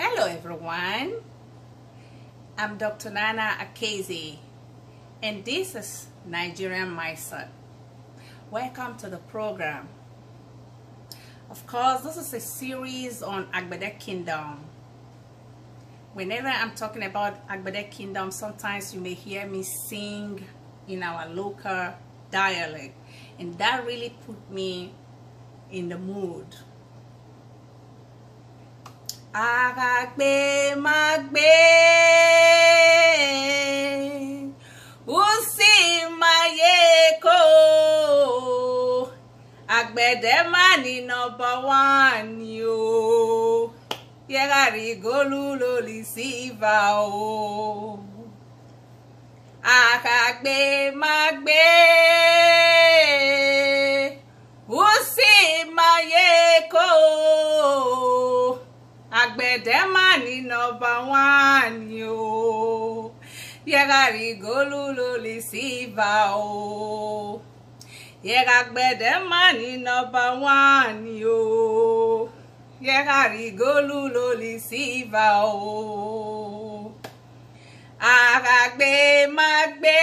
Hello everyone. I'm Dr. Nana Akezi and this is Nigerian Mindset. Welcome to the program. Of course, this is a series on Agbede Kingdom. Whenever I'm talking about Agbede Kingdom, sometimes you may hear me sing in our local dialect and that really put me in the mood Àràgbé má gbé. Ó sì máa yé kó. Àgbẹ̀dẹ má ní nọ́mbà wán ni o. Yẹ́rà rí gólú lórí sílvà o. Àràgbé má gbé ọ̀gẹ̀dẹ̀ mà ní nọ́mbà wáàni o. Yẹra rigolu lórí sílva o. Yẹra gbẹ̀dẹ̀ mà ní nọ́mbà wáàni o. Yẹra rigolu lórí sílva o. Àràgbé má gbé.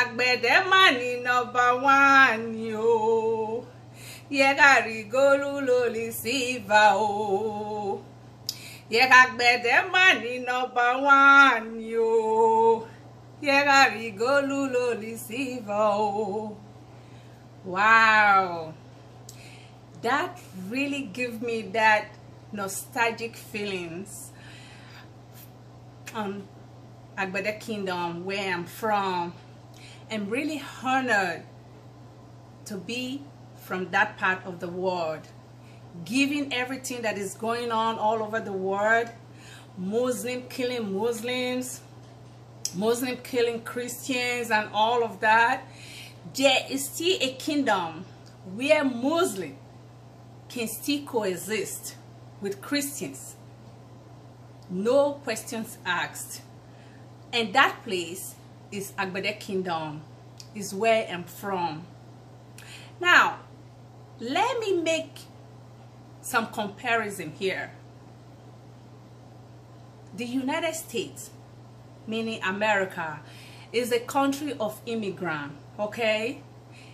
Àgbẹ̀dẹ má ní nọ́mbà wán ni o. Yẹ́rà rí gólú lórí sílvà o. Yẹ́rà àgbẹ̀dẹ má ní nọ́mbà wán ni o. Rí gólú lórí sílvà o. Wow. That really give me that nostalgic feelings on Agbada Kingdom where I'm from. I'm really honored to be from that part of the world. Given everything that is going on all over the world, Muslim killing Muslims, Muslim killing Christians and all of that, there is still a kingdom where Muslim can still coexist with Christians. No questions asked. And that place is Agbede Kingdom, is where I'm from. Now, let me make some comparison here. The United States, meaning America, is a country of immigrant, okay?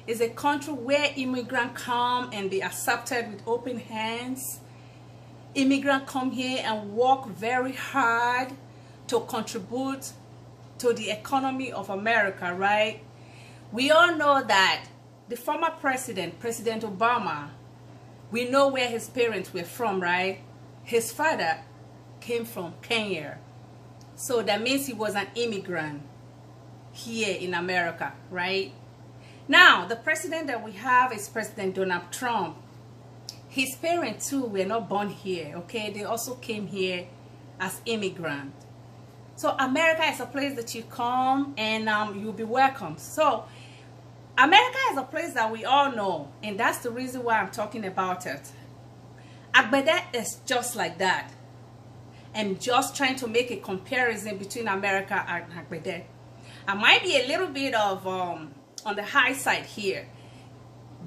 Is a country where immigrants come and be accepted with open hands. Immigrants come here and work very hard to contribute to the economy of America, right? We all know that the former president, President Obama, we know where his parents were from, right? His father came from Kenya. So that means he was an immigrant here in America, right? Now, the president that we have is President Donald Trump. His parents too were not born here, okay? They also came here as immigrants. So America is a place that you come and um, you'll be welcome. So America is a place that we all know, and that's the reason why I'm talking about it. Agbede is just like that. I'm just trying to make a comparison between America and Agbede. I might be a little bit of um, on the high side here,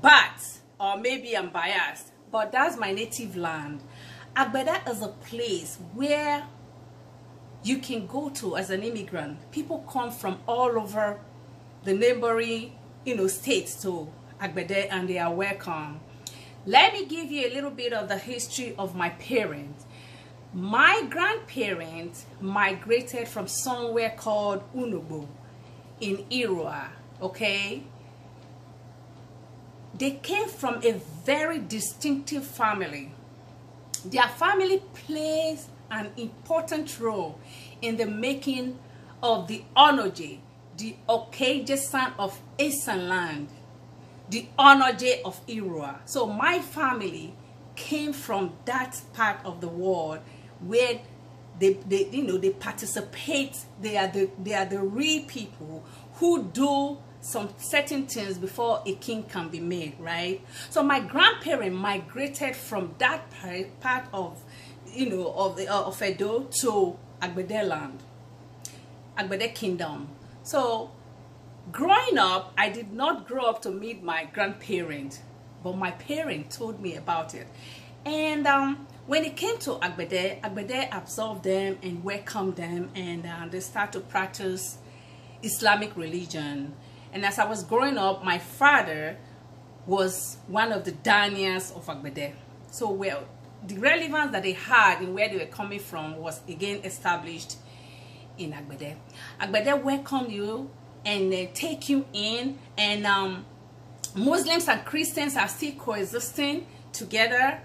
but, or maybe I'm biased, but that's my native land. Agbede is a place where you can go to as an immigrant. People come from all over the neighboring, you know, states to Agbede and they are welcome. Let me give you a little bit of the history of my parents. My grandparents migrated from somewhere called Unubu in Irrua, okay? They came from a very distinctive family. Their family plays an important role in the making of the Onoje, the Okaje son of Eastern land, the Onoje of Irrua. So my family came from that part of the world where they, they you know they participate they are the they are the real people who do some certain things before a king can be made right so my grandparents migrated from that part of you know of the uh, of Edo to Agbede land Agbede kingdom so growing up, I did not grow up to meet my grandparents, but my parents told me about it. And um, when it came to Agbede, Agbede absorbed them and welcomed them, and uh, they start to practice Islamic religion. And as I was growing up, my father was one of the Daniels of Agbede. So well, the relevance that they had in where they were coming from was again established in Agbede. Agbede welcomed you and uh, take you in and um, Muslims and Christians are still coexisting together.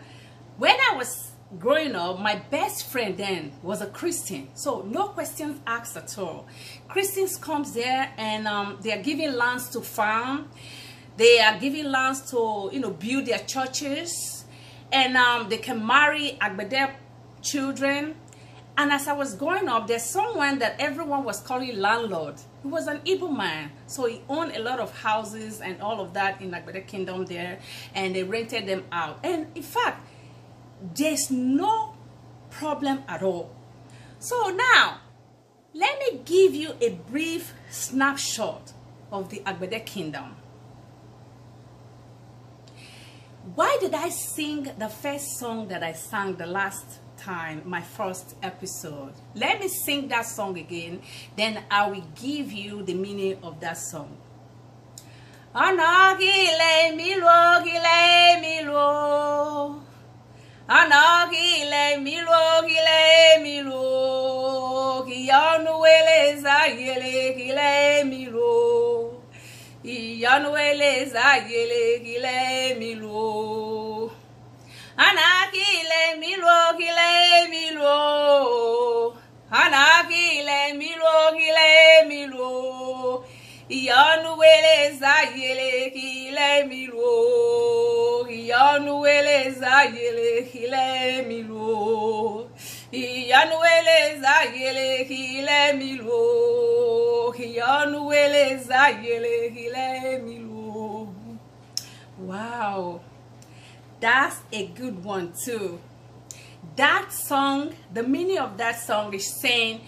When I was growing up, my best friend then was a Christian. So no questions asked at all. Christians comes there and um, they are giving lands to farm. They are giving lands to, you know, build their churches. And um, they can marry Agbede children. And as I was growing up, there's someone that everyone was calling landlord. He was an Igbo man. So he owned a lot of houses and all of that in Agbede Kingdom there. And they rented them out. And in fact, there's no problem at all. So now, let me give you a brief snapshot of the Agbede Kingdom. Why did I sing the first song that I sang the last time, my first episode? Let me sing that song again, then I will give you the meaning of that song. Anagile milo, gile milo. Anagile milo, gile milo. Kiyanu wele zayele, gile milo. Iyanuele zayele kile milo. Milo kile milo. Anakile milo kile milo. Iyanuele zayele kile milo. Iyanuele zayele kile milo. Iyanuele zayele kile milo. Iyanuele zayele kile milo. Wow, that's a good one too. That song, the meaning of that song is saying,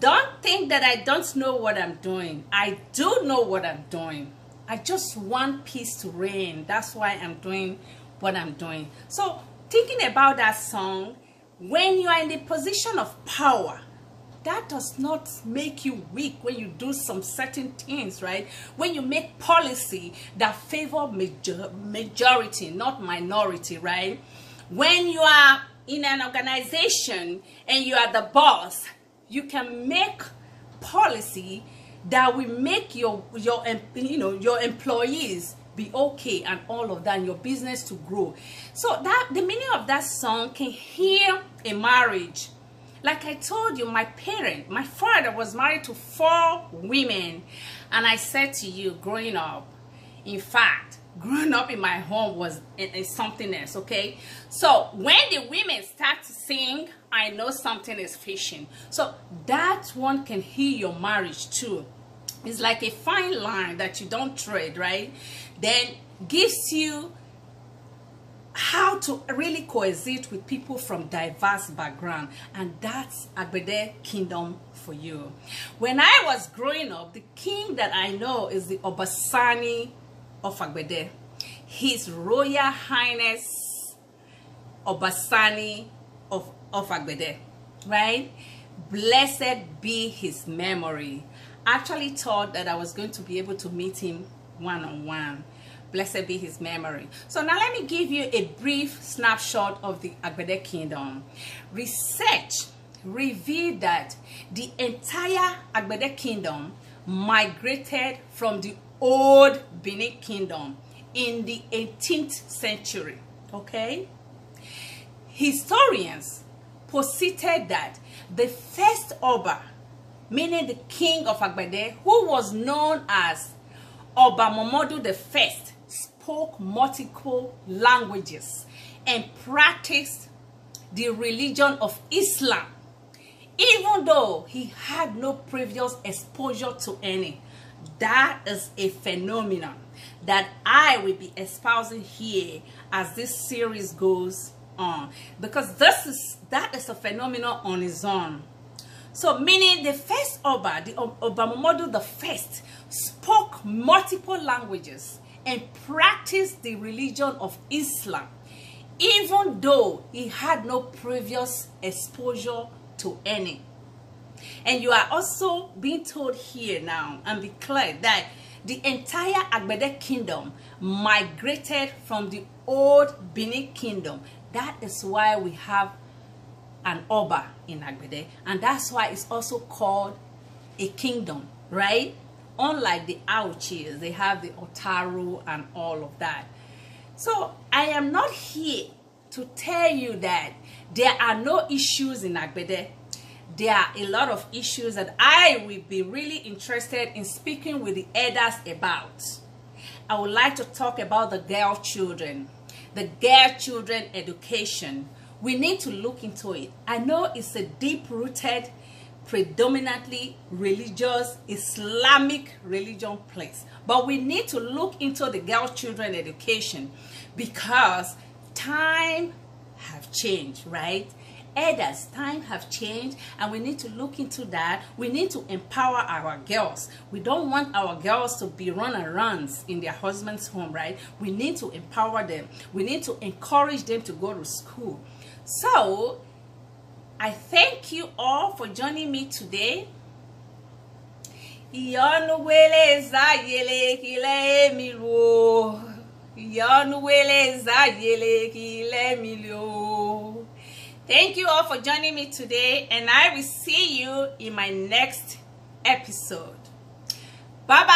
don't think that I don't know what I'm doing. I do know what I'm doing. I just want peace to reign. That's why I'm doing what I'm doing. So thinking about that song, when you are in the position of power, that does not make you weak when you do some certain things, right? When you make policy that favor major majority, not minority, right? When you are in an organization and you are the boss, you can make policy that will make your your you know your employees be okay and all of that and your business to grow. So that the meaning of that song can heal a marriage. Like i told you my parent my father was married to four women. And i said to you growing up in fact growing up in my home was is something else okay? So when the women start to sing i know something is fishing. So that one can heal your marriage too. It's like a fine line that you don't trade right? Then gives you how to really coexist with people from diverse background and that's Agbede kingdom for you. When I was growing up the king that I know is the Obasani of Agbede his royal highness Obasani of, of Agbede right blessed be his memory actually thought that I was going to be able to meet him one-on-one. Blessed be his memory. So now let me give you a brief snapshot of the Agbede kingdom. Research revealed that the entire Agbede kingdom migrated from the old Benin kingdom in the 18th century. Okay? Historians posited that the first Oba meaning the king of Agbede, who was known as Oba Momodu I, spoke multiple languages and practiced the religion of Islam, even though he had no previous exposure to any. That is a phenomenon that I will be espousing here as this series goes on because this is that is a phenomenon on its own so meaning the first Oba, the Oba Momodu the first, spoke multiple languages and practiced the religion of Islam, even though he had no previous exposure to any. And you are also being told here now and declared that the entire Agbede kingdom migrated from the old Benin kingdom. That is why we have an Oba in Agbede. And that's why it's also called a kingdom, right? Unlike the Auchis, they have the Otaru and all of that. So I am not here to tell you that there are no issues in Agbede there are a lot of issues that I will be really interested in speaking with the elders about. I would like to talk about the girl children, the girl children education. We need to look into it. I know it's a deep-rooted, predominantly religious, Islamic religion place. But we need to look into the girl children education because time have changed, right? elders time have changed and we need to look into that. We need to empower our girls. We don't want our girls to be run around in their husband's home right? We need to empower them. We need to encourage them to go to school. So i thank you all for joining me today. Kile ìyọnu wele zayele kile mi lo. Thank you all for joining me today, and I will see you in my next episode. Bye bye.